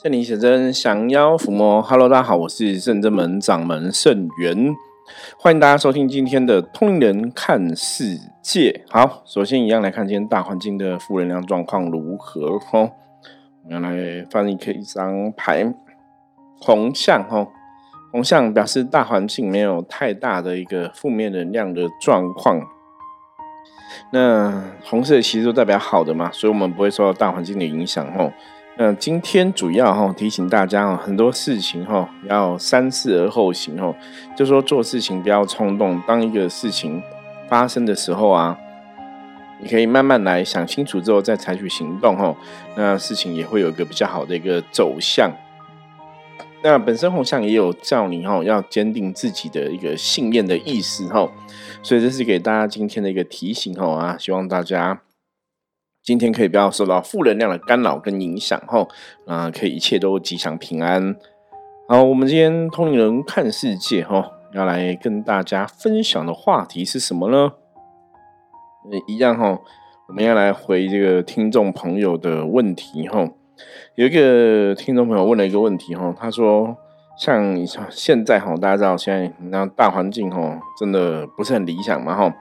圣灵写真降妖伏魔，Hello，大家好，我是圣真门掌门圣元，欢迎大家收听今天的通灵人看世界。好，首先一样来看今天大环境的负能量状况如何哦。我们来翻译一张牌，红象哦，红象表示大环境没有太大的一个负面能量的状况。那红色其实都代表好的嘛，所以我们不会受到大环境的影响哦。那今天主要哈提醒大家哦，很多事情哈要三思而后行哦，就说做事情不要冲动。当一个事情发生的时候啊，你可以慢慢来想清楚之后再采取行动哦，那事情也会有一个比较好的一个走向。那本身红象也有叫你哈要坚定自己的一个信念的意思哈，所以这是给大家今天的一个提醒哦啊，希望大家。今天可以不要受到负能量的干扰跟影响，吼，啊，可以一切都吉祥平安。好，我们今天通灵人看世界，吼，要来跟大家分享的话题是什么呢？一样，吼，我们要来回这个听众朋友的问题，吼，有一个听众朋友问了一个问题，吼，他说。像像现在哈，大家知道现在那大环境哈，真的不是很理想嘛哈。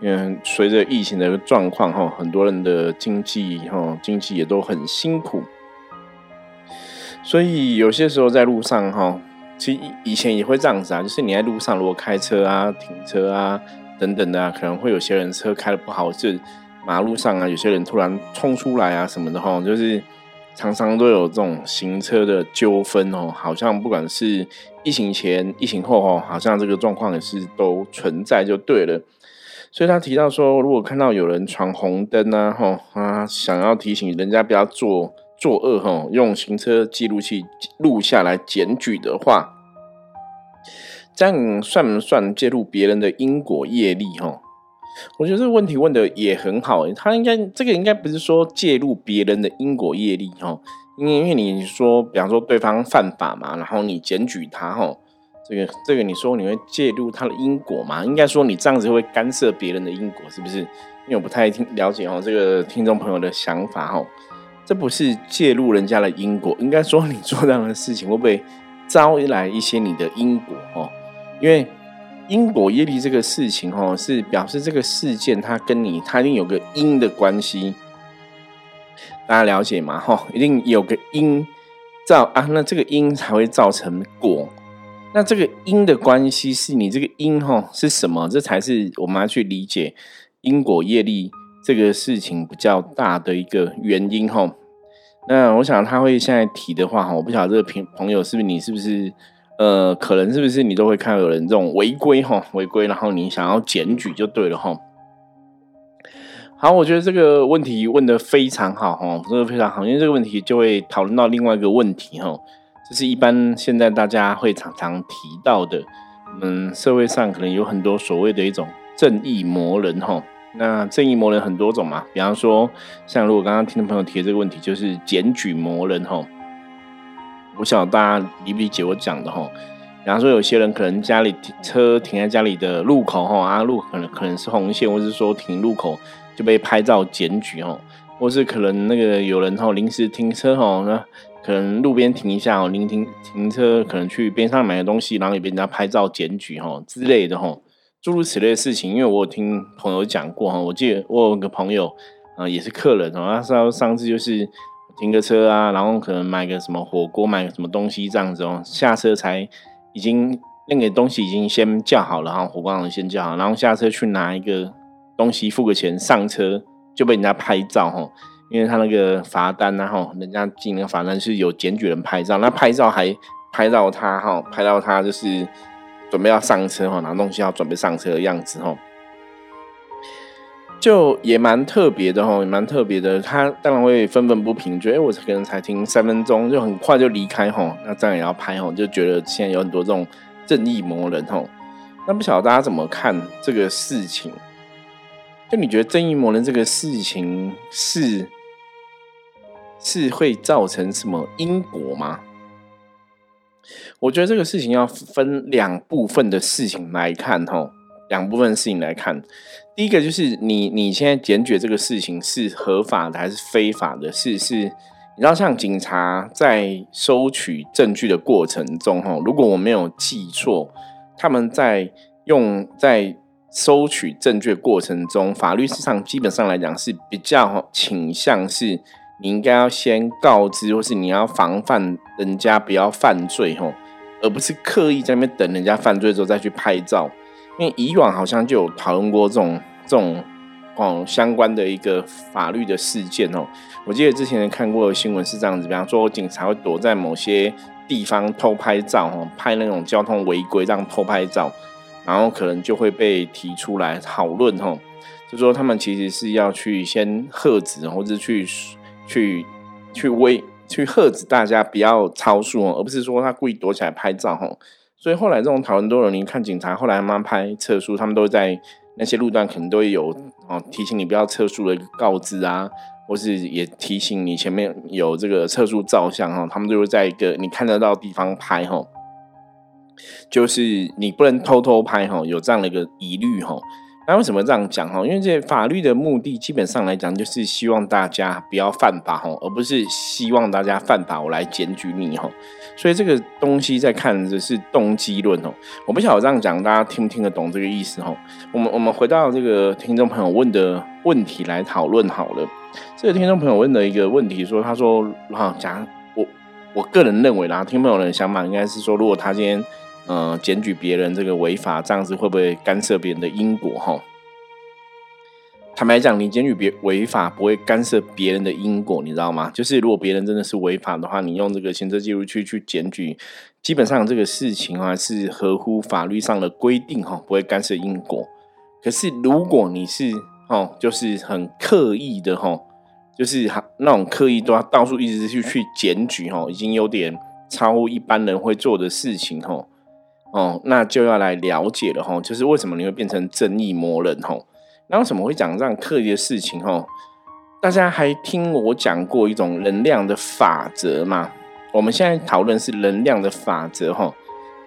嗯，随着疫情的一个状况哈，很多人的经济哈，经济也都很辛苦。所以有些时候在路上哈，其实以前也会这样子啊，就是你在路上如果开车啊、停车啊等等的，可能会有些人车开的不好，是马路上啊，有些人突然冲出来啊什么的哈，就是。常常都有这种行车的纠纷哦，好像不管是疫情前、疫情后哦，好像这个状况也是都存在就对了。所以他提到说，如果看到有人闯红灯啊，哈啊，想要提醒人家不要做作恶哈，用行车记录器录下来检举的话，这样算不算介入别人的因果业力哈？我觉得这个问题问的也很好，他应该这个应该不是说介入别人的因果业力哈，因为因为你说，比方说对方犯法嘛，然后你检举他哈，这个这个你说你会介入他的因果嘛？应该说你这样子会干涉别人的因果，是不是？因为我不太听了解哦，这个听众朋友的想法哈，这不是介入人家的因果，应该说你做这样的事情会不会招来一些你的因果哦？因为。因果业力这个事情，哦，是表示这个事件它跟你，它一定有个因的关系，大家了解吗？哈，一定有个因造啊，那这个因才会造成果，那这个因的关系是你这个因，哈，是什么？这才是我们要去理解因果业力这个事情比较大的一个原因，哈。那我想他会现在提的话，哈，我不晓得这个朋朋友是不是你，是不是？呃，可能是不是你都会看到有人这种违规哈，违规，然后你想要检举就对了哈。好，我觉得这个问题问的非常好哈，真的非常好，因为这个问题就会讨论到另外一个问题哈，这是一般现在大家会常常提到的，嗯，社会上可能有很多所谓的一种正义魔人哈。那正义魔人很多种嘛，比方说像如果刚刚听众朋友提的这个问题，就是检举魔人哈。我晓得大家理不理解我讲的哈？比方说，有些人可能家里停车停在家里的路口哈，啊路可能可能是红线，或是说停路口就被拍照检举哦，或是可能那个有人哈临时停车哈，那可能路边停一下哦，临停停车可能去边上买个东西，然后也被人家拍照检举哈之类的哈，诸如此类的事情，因为我有听朋友讲过哈，我记得我有个朋友啊也是客人哦，他上上次就是。停个车啊，然后可能买个什么火锅，买个什么东西这样子哦。下车才已经那个东西已经先叫好了，然后火锅先叫好，然后下车去拿一个东西，付个钱上车就被人家拍照哈。因为他那个罚单然后人家进那个罚单是有检举人拍照，那拍照还拍到他哈，拍到他就是准备要上车哈，拿东西要准备上车的样子哈。就也蛮特别的哈，也蛮特别的。他当然会愤愤不平，觉得，我可能才听三分钟，就很快就离开吼。那这样也要拍吼，就觉得现在有很多这种正义魔人吼。那不晓得大家怎么看这个事情？就你觉得正义魔人这个事情是是会造成什么因果吗？我觉得这个事情要分两部分的事情来看吼。两部分事情来看，第一个就是你你现在检举这个事情是合法的还是非法的？是是你知道，像警察在收取证据的过程中，哈，如果我没有记错，他们在用在收取证据的过程中，法律上基本上来讲是比较倾向是，你应该要先告知，或是你要防范人家不要犯罪，吼，而不是刻意在那边等人家犯罪之后再去拍照。因为以往好像就有讨论过这种这种。哦，相关的一个法律的事件哦，我记得之前看过新闻是这样子，比方说警察会躲在某些地方偷拍照哦，拍那种交通违规这样偷拍照，然后可能就会被提出来讨论哦，就说他们其实是要去先喝止，或者去去去威去喝止大家不要超速哦，而不是说他故意躲起来拍照哦，所以后来这种讨论多了，你看警察后来慢慢拍测速，他们都在。那些路段可能都会有哦，提醒你不要测速的一个告知啊，或是也提醒你前面有这个测速照相哈，他们就会在一个你看得到地方拍哈，就是你不能偷偷拍哈，有这样的一个疑虑哈。那为什么这样讲哈？因为这法律的目的基本上来讲，就是希望大家不要犯法哈，而不是希望大家犯法我来检举你哈。所以这个东西在看的是动机论哦。我不晓得这样讲大家听不听得懂这个意思哈。我们我们回到这个听众朋友问的问题来讨论好了。这个听众朋友问的一个问题说，他说哈，讲我我个人认为啦，听众朋友的想法应该是说，如果他今天。嗯，检举别人这个违法，这样子会不会干涉别人的因果？哈，坦白讲，你检举别违法不会干涉别人的因果，你知道吗？就是如果别人真的是违法的话，你用这个行车记录器去检举，基本上这个事情啊是合乎法律上的规定，哈，不会干涉因果。可是如果你是哦，就是很刻意的，哈，就是那种刻意都要到处一直去去检举，哈，已经有点超乎一般人会做的事情，哈。哦那就要来了解了哈，就是为什么你会变成正义魔人哈？那为什么会讲这样刻意的事情哈？大家还听我讲过一种能量的法则吗？我们现在讨论是能量的法则哈。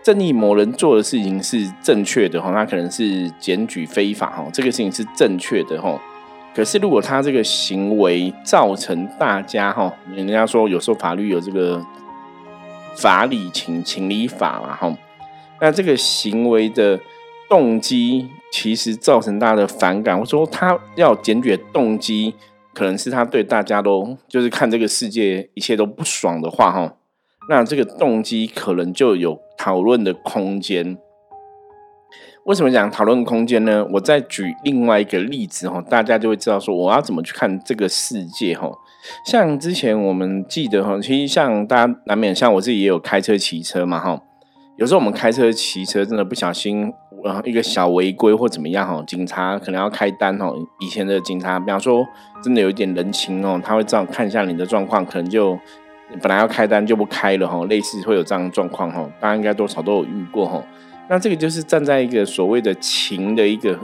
正义魔人做的事情是正确的哈，他可能是检举非法哈，这个事情是正确的哈。可是如果他这个行为造成大家哈，人家说有时候法律有这个法理情情理法嘛哈。那这个行为的动机，其实造成大家的反感。我说他要检举的动机，可能是他对大家都就是看这个世界一切都不爽的话，哈，那这个动机可能就有讨论的空间。为什么讲讨论空间呢？我再举另外一个例子，哈，大家就会知道说我要怎么去看这个世界，哈。像之前我们记得，哈，其实像大家难免像我自己也有开车骑车嘛，哈。有时候我们开车、骑车，真的不小心，呃，一个小违规或怎么样哈，警察可能要开单哈。以前的警察，比方说，真的有一点人情哦，他会这样看一下你的状况，可能就本来要开单就不开了哈。类似会有这样的状况哈，大家应该多少都有遇过哈。那这个就是站在一个所谓的情的一个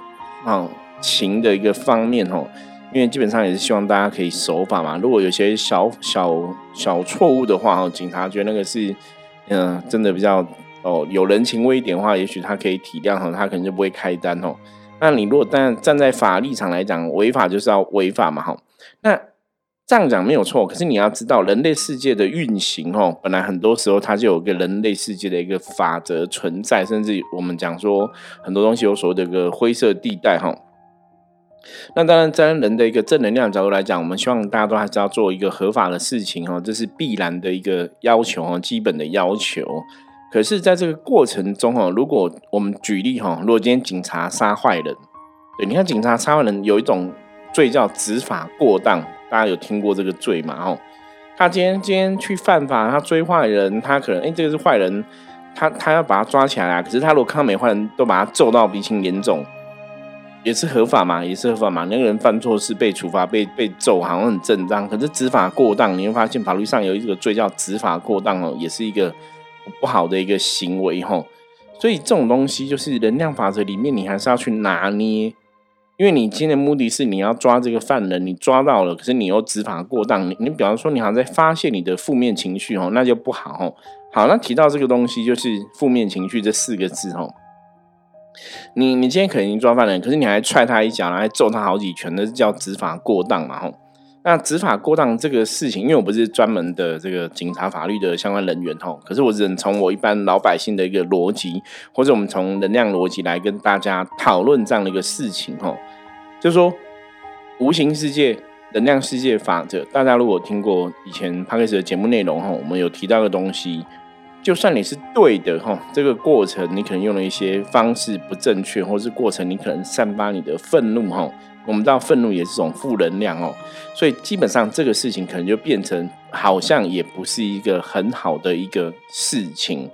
啊情的一个方面哈，因为基本上也是希望大家可以守法嘛。如果有些小小小错误的话哈，警察觉得那个是嗯，真的比较。哦，有人情味一点的话，也许他可以体谅哈，他可能就不会开单哦。那你如果站站在法立场来讲，违法就是要违法嘛哈。那这样讲没有错，可是你要知道，人类世界的运行哦，本来很多时候它就有个人类世界的一个法则存在，甚至我们讲说很多东西有所谓的一个灰色地带哈。那当然，在人的一个正能量角度来讲，我们希望大家都还是要做一个合法的事情哈，这是必然的一个要求哦，基本的要求。可是，在这个过程中哈，如果我们举例哈，如果今天警察杀坏人，对，你看警察杀坏人有一种罪叫执法过当，大家有听过这个罪吗？哦，他今天今天去犯法，他追坏人，他可能哎，这个是坏人，他他要把他抓起来啊。可是他如果看到每坏人都把他揍到鼻青脸肿，也是合法嘛？也是合法嘛？那个人犯错是被处罚、被被揍，好像很正当。可是执法过当，你会发现法律上有一个罪叫执法过当哦，也是一个。不好的一个行为吼，所以这种东西就是能量法则里面，你还是要去拿捏，因为你今天的目的是你要抓这个犯人，你抓到了，可是你又执法过当，你你比方说你好像在发泄你的负面情绪哦，那就不好哦。好，那提到这个东西就是负面情绪这四个字哦，你你今天可能已经抓犯人，可是你还踹他一脚，然后还揍他好几拳，那是叫执法过当嘛吼。那执法过当这个事情，因为我不是专门的这个警察法律的相关人员吼，可是我只能从我一般老百姓的一个逻辑，或者我们从能量逻辑来跟大家讨论这样的一个事情吼，就说无形世界、能量世界法则，大家如果听过以前 p 克斯的节目内容吼，我们有提到的东西。就算你是对的哈，这个过程你可能用了一些方式不正确，或是过程你可能散发你的愤怒哈。我们知道愤怒也是种负能量哦，所以基本上这个事情可能就变成好像也不是一个很好的一个事情。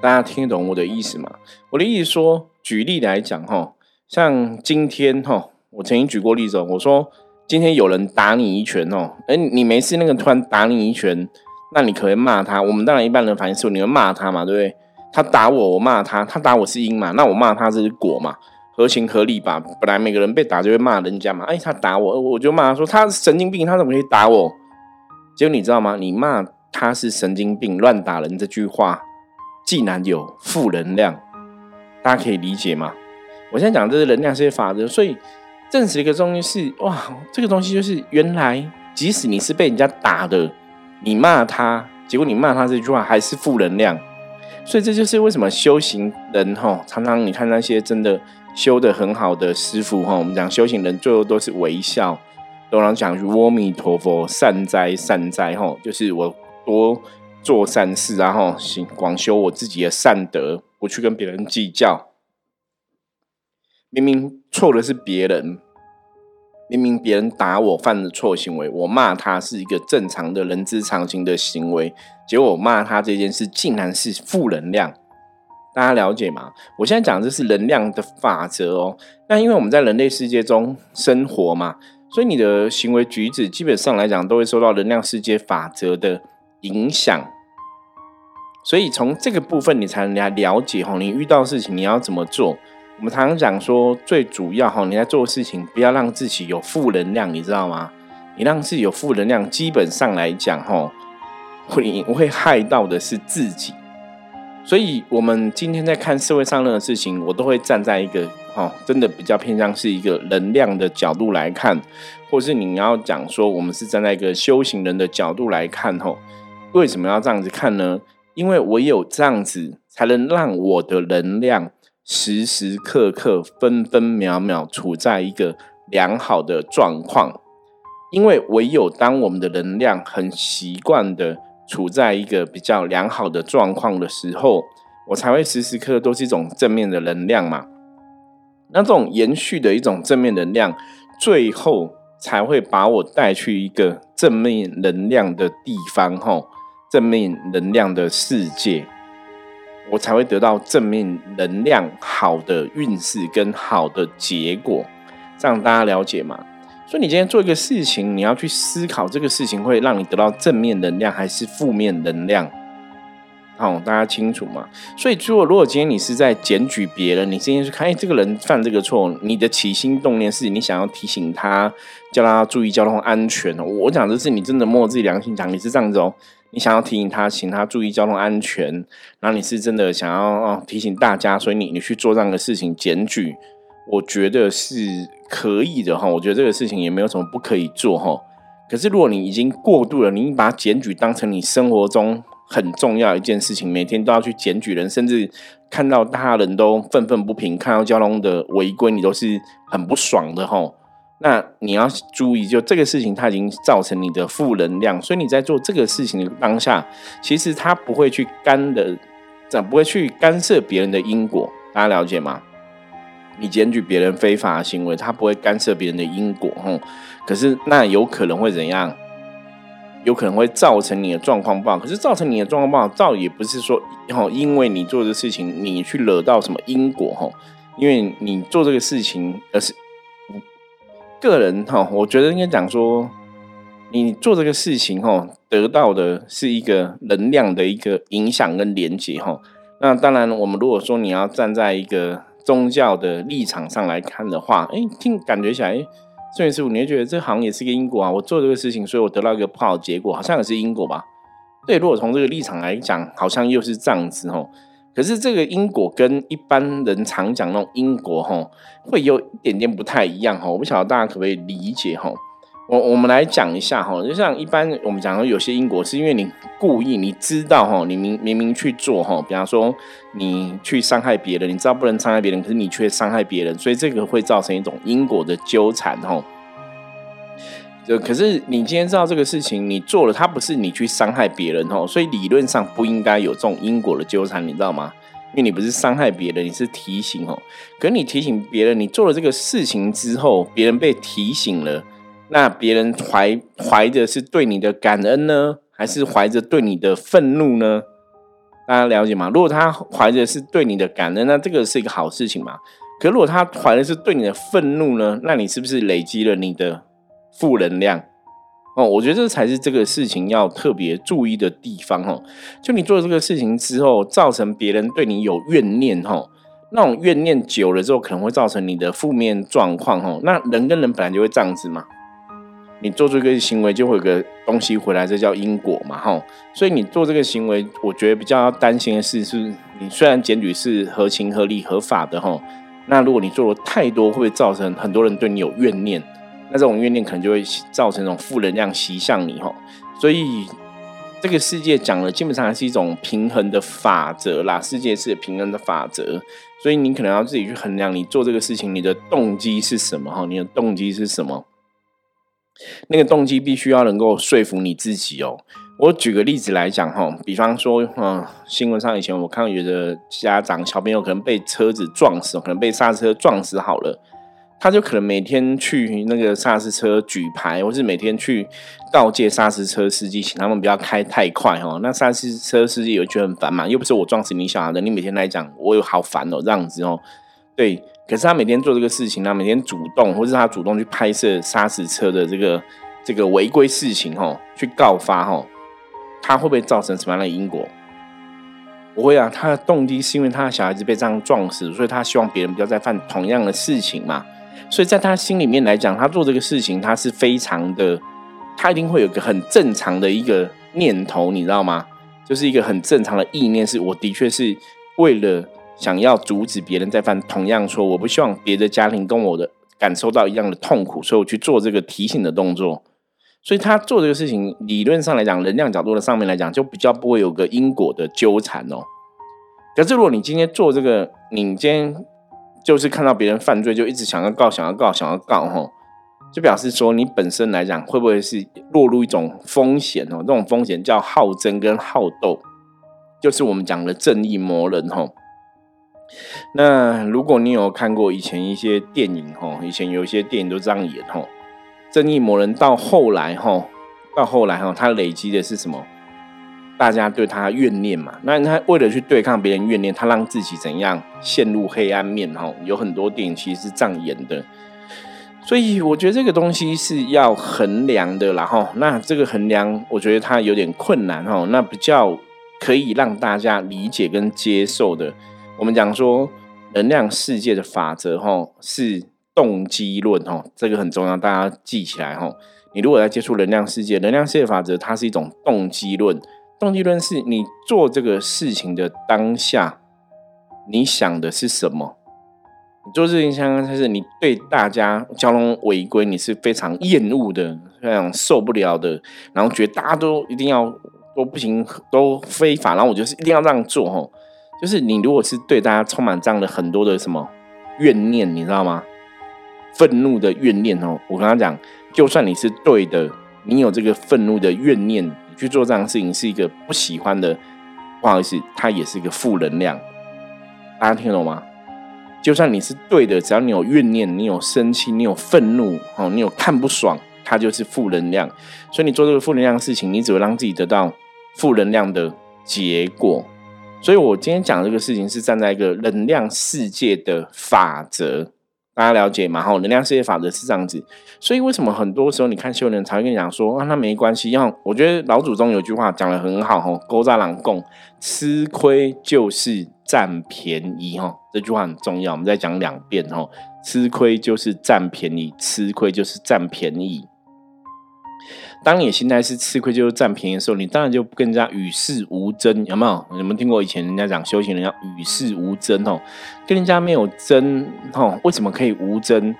大家听懂我的意思吗？我的意思说，举例来讲哈，像今天哈，我曾经举过例子，我说今天有人打你一拳哦，哎，你没事，那个突然打你一拳。那你可以骂他，我们当然一般人反应是，你会骂他嘛，对不对？他打我，我骂他，他打我是因嘛，那我骂他这是果嘛，合情合理吧？本来每个人被打就会骂人家嘛，哎，他打我，我就骂他说他神经病，他怎么可以打我？结果你知道吗？你骂他是神经病、乱打人这句话，竟然有负能量，大家可以理解吗？我现在讲这是能量是法则，所以证实一个东西是哇，这个东西就是原来即使你是被人家打的。你骂他，结果你骂他这句话还是负能量，所以这就是为什么修行人哈，常常你看那些真的修的很好的师傅哈，我们讲修行人最后都是微笑，都能讲阿弥陀佛，善哉善哉哈，就是我多做善事，然后行广修我自己的善德，不去跟别人计较，明明错的是别人。明明别人打我犯的错行为，我骂他是一个正常的人之常情的行为，结果我骂他这件事竟然是负能量，大家了解吗？我现在讲的是能量的法则哦。那因为我们在人类世界中生活嘛，所以你的行为举止基本上来讲都会受到能量世界法则的影响，所以从这个部分你才能来了解哈，你遇到事情你要怎么做。我们常常讲说，最主要哈，你在做事情不要让自己有负能量，你知道吗？你让自己有负能量，基本上来讲哈，会会害到的是自己。所以，我们今天在看社会上任何事情，我都会站在一个哈，真的比较偏向是一个能量的角度来看，或是你要讲说，我们是站在一个修行人的角度来看吼。为什么要这样子看呢？因为唯有这样子，才能让我的能量。时时刻刻、分分秒秒处在一个良好的状况，因为唯有当我们的能量很习惯的处在一个比较良好的状况的时候，我才会时时刻刻都是一种正面的能量嘛。那这种延续的一种正面能量，最后才会把我带去一个正面能量的地方，吼，正面能量的世界。我才会得到正面能量、好的运势跟好的结果，这样大家了解吗？所以你今天做一个事情，你要去思考这个事情会让你得到正面能量还是负面能量，好，大家清楚吗？所以如果如果今天你是在检举别人，你今天去看，哎，这个人犯这个错，你的起心动念是你想要提醒他，叫他注意交通安全哦。我讲的是你真的摸自己良心讲，你是这样子哦。你想要提醒他，请他注意交通安全，然后你是真的想要哦提醒大家，所以你你去做这样的事情检举，我觉得是可以的哈。我觉得这个事情也没有什么不可以做哈。可是如果你已经过度了，你把检举当成你生活中很重要一件事情，每天都要去检举人，甚至看到他人都愤愤不平，看到交通的违规，你都是很不爽的哈。那你要注意，就这个事情，它已经造成你的负能量，所以你在做这个事情的当下，其实它不会去干的，这不会去干涉别人的因果，大家了解吗？你检举别人非法行为，他不会干涉别人的因果，吼。可是那有可能会怎样？有可能会造成你的状况不好。可是造成你的状况不好，倒也不是说，吼，因为你做的事情，你去惹到什么因果，吼，因为你做这个事情，而是。个人哈，我觉得应该讲说，你做这个事情哈，得到的是一个能量的一个影响跟连接哈。那当然，我们如果说你要站在一个宗教的立场上来看的话，哎，听感觉起来，孙师傅，你会觉得这好像也是个因果啊。我做这个事情，所以我得到一个不好的结果，好像也是因果吧？对，如果从这个立场来讲，好像又是这样子哦。可是这个因果跟一般人常讲那种因果哦，会有一点点不太一样哦。我不晓得大家可不可以理解哦？我我们来讲一下哈，就像一般我们讲的有些因果，是因为你故意你知道哈，你明明明去做哈，比方说你去伤害别人，你知道不能伤害别人，可是你却伤害别人，所以这个会造成一种因果的纠缠哈。就可是你今天知道这个事情，你做了，它不是你去伤害别人哦，所以理论上不应该有这种因果的纠缠，你知道吗？因为你不是伤害别人，你是提醒哦。可是你提醒别人，你做了这个事情之后，别人被提醒了。那别人怀怀着是对你的感恩呢，还是怀着对你的愤怒呢？大家了解吗？如果他怀着是对你的感恩，那这个是一个好事情嘛？可如果他怀的是对你的愤怒呢？那你是不是累积了你的负能量？哦，我觉得这才是这个事情要特别注意的地方哦。就你做这个事情之后，造成别人对你有怨念哦，那种怨念久了之后，可能会造成你的负面状况哦。那人跟人本来就会这样子嘛。你做出一个行为，就会有个东西回来，这叫因果嘛，哈。所以你做这个行为，我觉得比较担心的事，是你虽然检举是合情合理合法的，哈。那如果你做了太多，会不会造成很多人对你有怨念，那这种怨念可能就会造成一种负能量袭向你，哈。所以这个世界讲的基本上还是一种平衡的法则啦，世界是平衡的法则。所以你可能要自己去衡量，你做这个事情，你的动机是什么，哈，你的动机是什么。那个动机必须要能够说服你自己哦。我举个例子来讲哈，比方说，嗯，新闻上以前我看到有的家长小朋友可能被车子撞死，可能被刹车撞死好了，他就可能每天去那个刹车车举牌，或是每天去告诫刹车车司机，请他们不要开太快哦。那刹车车司机也觉得很烦嘛，又不是我撞死你小孩的，你每天来讲我有好烦哦，这样子哦，对。可是他每天做这个事情，他每天主动，或是他主动去拍摄砂石车的这个这个违规事情，哈，去告发，哈，他会不会造成什么样的因果？不会啊，他的动机是因为他的小孩子被这样撞死，所以他希望别人不要再犯同样的事情嘛。所以在他心里面来讲，他做这个事情，他是非常的，他一定会有个很正常的一个念头，你知道吗？就是一个很正常的意念，是我的确是为了。想要阻止别人再犯同样错，我不希望别的家庭跟我的感受到一样的痛苦，所以我去做这个提醒的动作。所以他做这个事情，理论上来讲，能量角度的上面来讲，就比较不会有个因果的纠缠哦。可是如果你今天做这个，你今天就是看到别人犯罪，就一直想要告、想要告、想要告，哈，就表示说你本身来讲，会不会是落入一种风险哦？这种风险叫好争跟好斗，就是我们讲的正义魔人，哈。那如果你有看过以前一些电影哈，以前有一些电影都这样演哈，正义魔人到后来哈，到后来哈，他累积的是什么？大家对他怨念嘛。那他为了去对抗别人怨念，他让自己怎样陷入黑暗面哈？有很多电影其实是这样演的。所以我觉得这个东西是要衡量的，然后那这个衡量，我觉得它有点困难哈。那比较可以让大家理解跟接受的。我们讲说能量世界的法则，哈，是动机论，哈，这个很重要，大家记起来，哈。你如果在接触能量世界，能量世界法则，它是一种动机论。动机论是你做这个事情的当下，你想的是什么？你做事情相当是你对大家交通违规，你是非常厌恶的，非常受不了的，然后觉得大家都一定要都不行，都非法，然后我就是一定要这样做，哈。就是你如果是对大家充满这样的很多的什么怨念，你知道吗？愤怒的怨念哦，我跟他讲，就算你是对的，你有这个愤怒的怨念，你去做这样的事情是一个不喜欢的，不好意思，它也是一个负能量。大家听懂吗？就算你是对的，只要你有怨念，你有生气，你有愤怒，哦，你有看不爽，它就是负能量。所以你做这个负能量的事情，你只会让自己得到负能量的结果。所以，我今天讲这个事情是站在一个能量世界的法则，大家了解吗？哈，能量世界法则是这样子。所以，为什么很多时候你看修人才会跟你讲说啊，那没关系。像我觉得老祖宗有句话讲的很好，哈，勾扎朗贡，吃亏就是占便宜，哈，这句话很重要。我们再讲两遍，哈，吃亏就是占便宜，吃亏就是占便宜。当你心态是吃亏就是占便宜的时候，你当然就跟人家与世无争，有没有？有没有听过以前人家讲修行人要与世无争哦？跟人家没有争哦？为什么可以无争？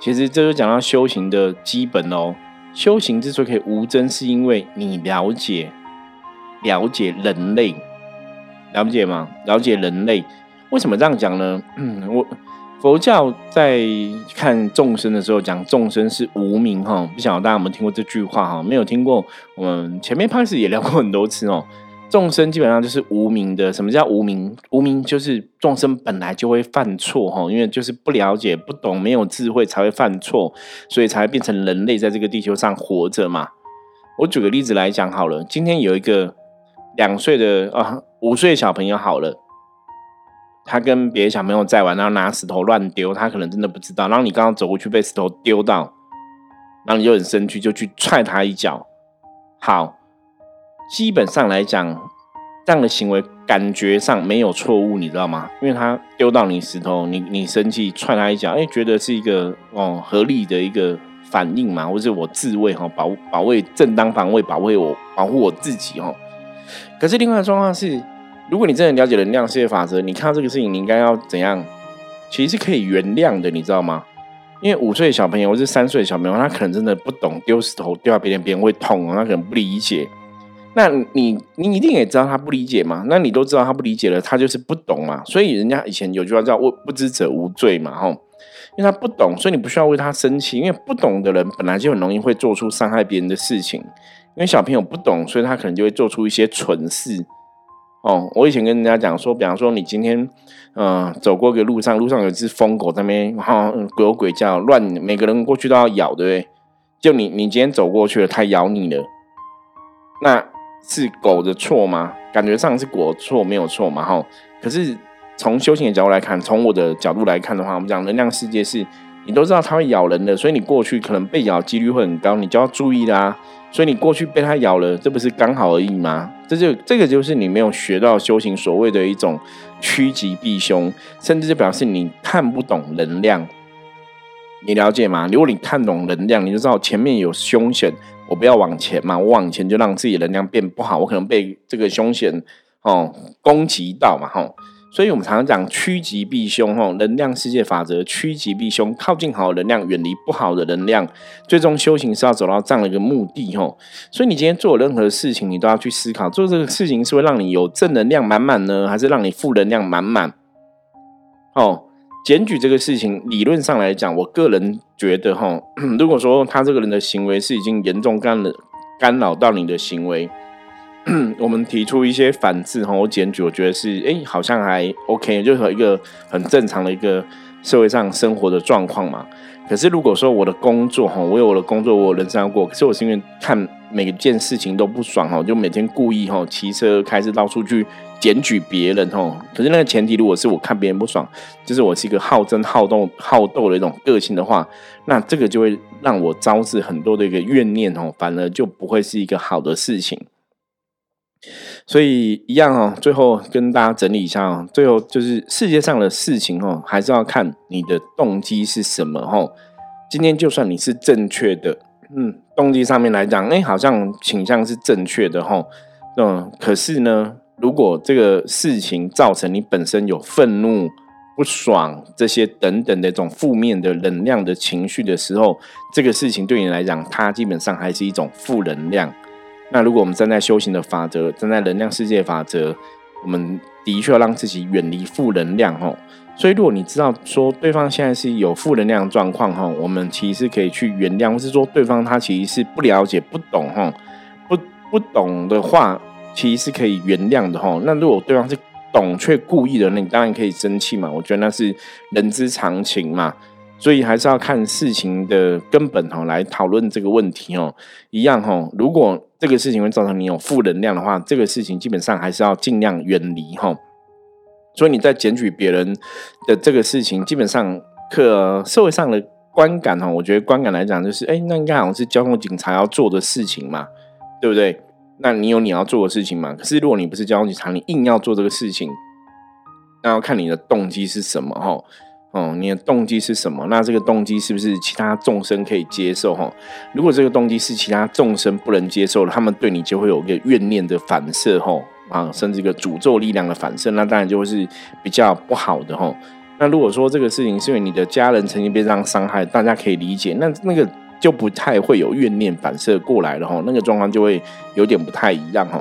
其实这就讲到修行的基本哦。修行之所以可以无争，是因为你了解了解人类，了解吗？了解人类。为什么这样讲呢？我佛教在看众生的时候，讲众生是无名哈。不晓得大家有没有听过这句话哈？没有听过，我们前面 开始也聊过很多次哦。众生基本上就是无名的。什么叫无名？无名就是众生本来就会犯错哈，因为就是不了解、不懂、没有智慧才会犯错，所以才会变成人类在这个地球上活着嘛。我举个例子来讲好了，今天有一个两岁的啊五岁小朋友好了，他跟别的小朋友在玩，然后拿石头乱丢，他可能真的不知道，然后你刚刚走过去被石头丢到，然后你就很生气，就去踹他一脚。好。基本上来讲，这样的行为感觉上没有错误，你知道吗？因为他丢到你石头，你你生气踹他一脚，哎，觉得是一个哦合理的一个反应嘛，或者我自卫哈，保保卫正当防卫，保卫我保护我自己哦。可是另外的状况是，如果你真的了解能量世界法则，你看到这个事情，你应该要怎样？其实是可以原谅的，你知道吗？因为五岁小朋友或是三岁小朋友，他可能真的不懂丢石头丢到别人，别人会痛哦，他可能不理解。那你你一定也知道他不理解嘛？那你都知道他不理解了，他就是不懂嘛。所以人家以前有句话叫“不不知者无罪”嘛，吼，因为他不懂，所以你不需要为他生气。因为不懂的人本来就很容易会做出伤害别人的事情。因为小朋友不懂，所以他可能就会做出一些蠢事。哦，我以前跟人家讲说，比方说你今天嗯走过一个路上，路上有一只疯狗在那边哈鬼吼鬼叫，乱每个人过去都要咬，对不对？就你你今天走过去了，它咬你了，那。是狗的错吗？感觉上是狗错，没有错嘛，哈。可是从修行的角度来看，从我的角度来看的话，我们讲能量世界是，你都知道它会咬人的，所以你过去可能被咬几率会很高，你就要注意啦。所以你过去被它咬了，这不是刚好而已吗？这就这个就是你没有学到修行所谓的一种趋吉避凶，甚至就表示你看不懂能量。你了解吗？如果你看懂能量，你就知道前面有凶险。我不要往前嘛，我往前就让自己能量变不好，我可能被这个凶险哦攻击到嘛，吼，所以我们常常讲趋吉避凶，吼，能量世界法则，趋吉避凶，靠近好能量，远离不好的能量，最终修行是要走到这样的一个目的，吼，所以你今天做任何事情，你都要去思考，做这个事情是会让你有正能量满满呢，还是让你负能量满满？哦。检举这个事情，理论上来讲，我个人觉得哈，如果说他这个人的行为是已经严重干了干扰到你的行为，我们提出一些反制哈，我检举，我觉得是哎，好像还 OK，就是一个很正常的一个社会上生活的状况嘛。可是如果说我的工作哈，我有我的工作，我人生要过，可是我是因为看每件事情都不爽哈，就每天故意哈骑车开始到处去。检举别人哈，可是那个前提，如果是我看别人不爽，就是我是一个好争好斗好斗的一种个性的话，那这个就会让我招致很多的一个怨念哦，反而就不会是一个好的事情。所以一样哦，最后跟大家整理一下哦，最后就是世界上的事情哦，还是要看你的动机是什么哦。今天就算你是正确的，嗯，动机上面来讲，哎，好像倾向是正确的吼，嗯，可是呢？如果这个事情造成你本身有愤怒、不爽这些等等的一种负面的能量的情绪的时候，这个事情对你来讲，它基本上还是一种负能量。那如果我们站在修行的法则，站在能量世界法则，我们的确要让自己远离负能量哦。所以，如果你知道说对方现在是有负能量状况哈，我们其实可以去原谅，或是说对方他其实是不了解、不懂哈，不不懂的话。其实是可以原谅的哈。那如果对方是懂却故意的，那你当然可以生气嘛。我觉得那是人之常情嘛。所以还是要看事情的根本哈，来讨论这个问题哦。一样哈，如果这个事情会造成你有负能量的话，这个事情基本上还是要尽量远离哈。所以你在检举别人的这个事情，基本上可社会上的观感哈，我觉得观感来讲就是，哎，那应该好像是交通警察要做的事情嘛，对不对？那你有你要做的事情嘛？可是如果你不是交通警察，你硬要做这个事情，那要看你的动机是什么哈。哦，你的动机是什么？那这个动机是不是其他众生可以接受哈？如果这个动机是其他众生不能接受的，他们对你就会有一个怨念的反射哈啊，甚至一个诅咒力量的反射，那当然就会是比较不好的哈。那如果说这个事情是因为你的家人曾经被这样伤害，大家可以理解，那那个。就不太会有怨念反射过来了哈，那个状况就会有点不太一样哈。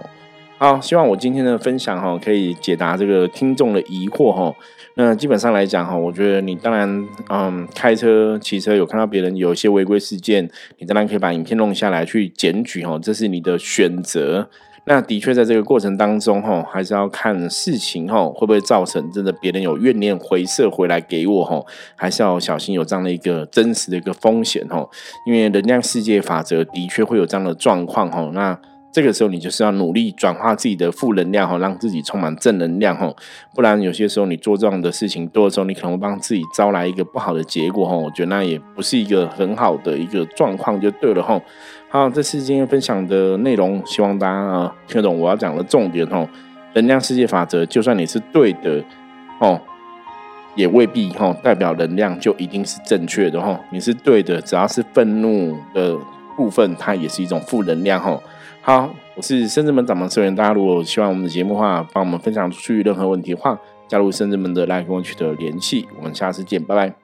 好，希望我今天的分享哈，可以解答这个听众的疑惑哈。那基本上来讲哈，我觉得你当然嗯，开车、骑车有看到别人有一些违规事件，你当然可以把影片弄下来去检举哈，这是你的选择。那的确，在这个过程当中，哈，还是要看事情，哈，会不会造成真的别人有怨念回射回来给我，哈，还是要小心有这样的一个真实的一个风险，哈，因为能量世界法则的确会有这样的状况，哈，那这个时候你就是要努力转化自己的负能量，哈，让自己充满正能量，哈，不然有些时候你做这样的事情多的时候，你可能会帮自己招来一个不好的结果，哈，我觉得那也不是一个很好的一个状况，就对了，哈。好，这是今天分享的内容，希望大家啊听懂我要讲的重点哦。能量世界法则，就算你是对的哦，也未必哈代表能量就一定是正确的哈。你是对的，只要是愤怒的部分，它也是一种负能量哈。好，我是深圳门掌门社员，大家如果希望我们的节目的话，帮我们分享出去，任何问题的话，加入深圳门的来跟我取得联系。我们下次见，拜拜。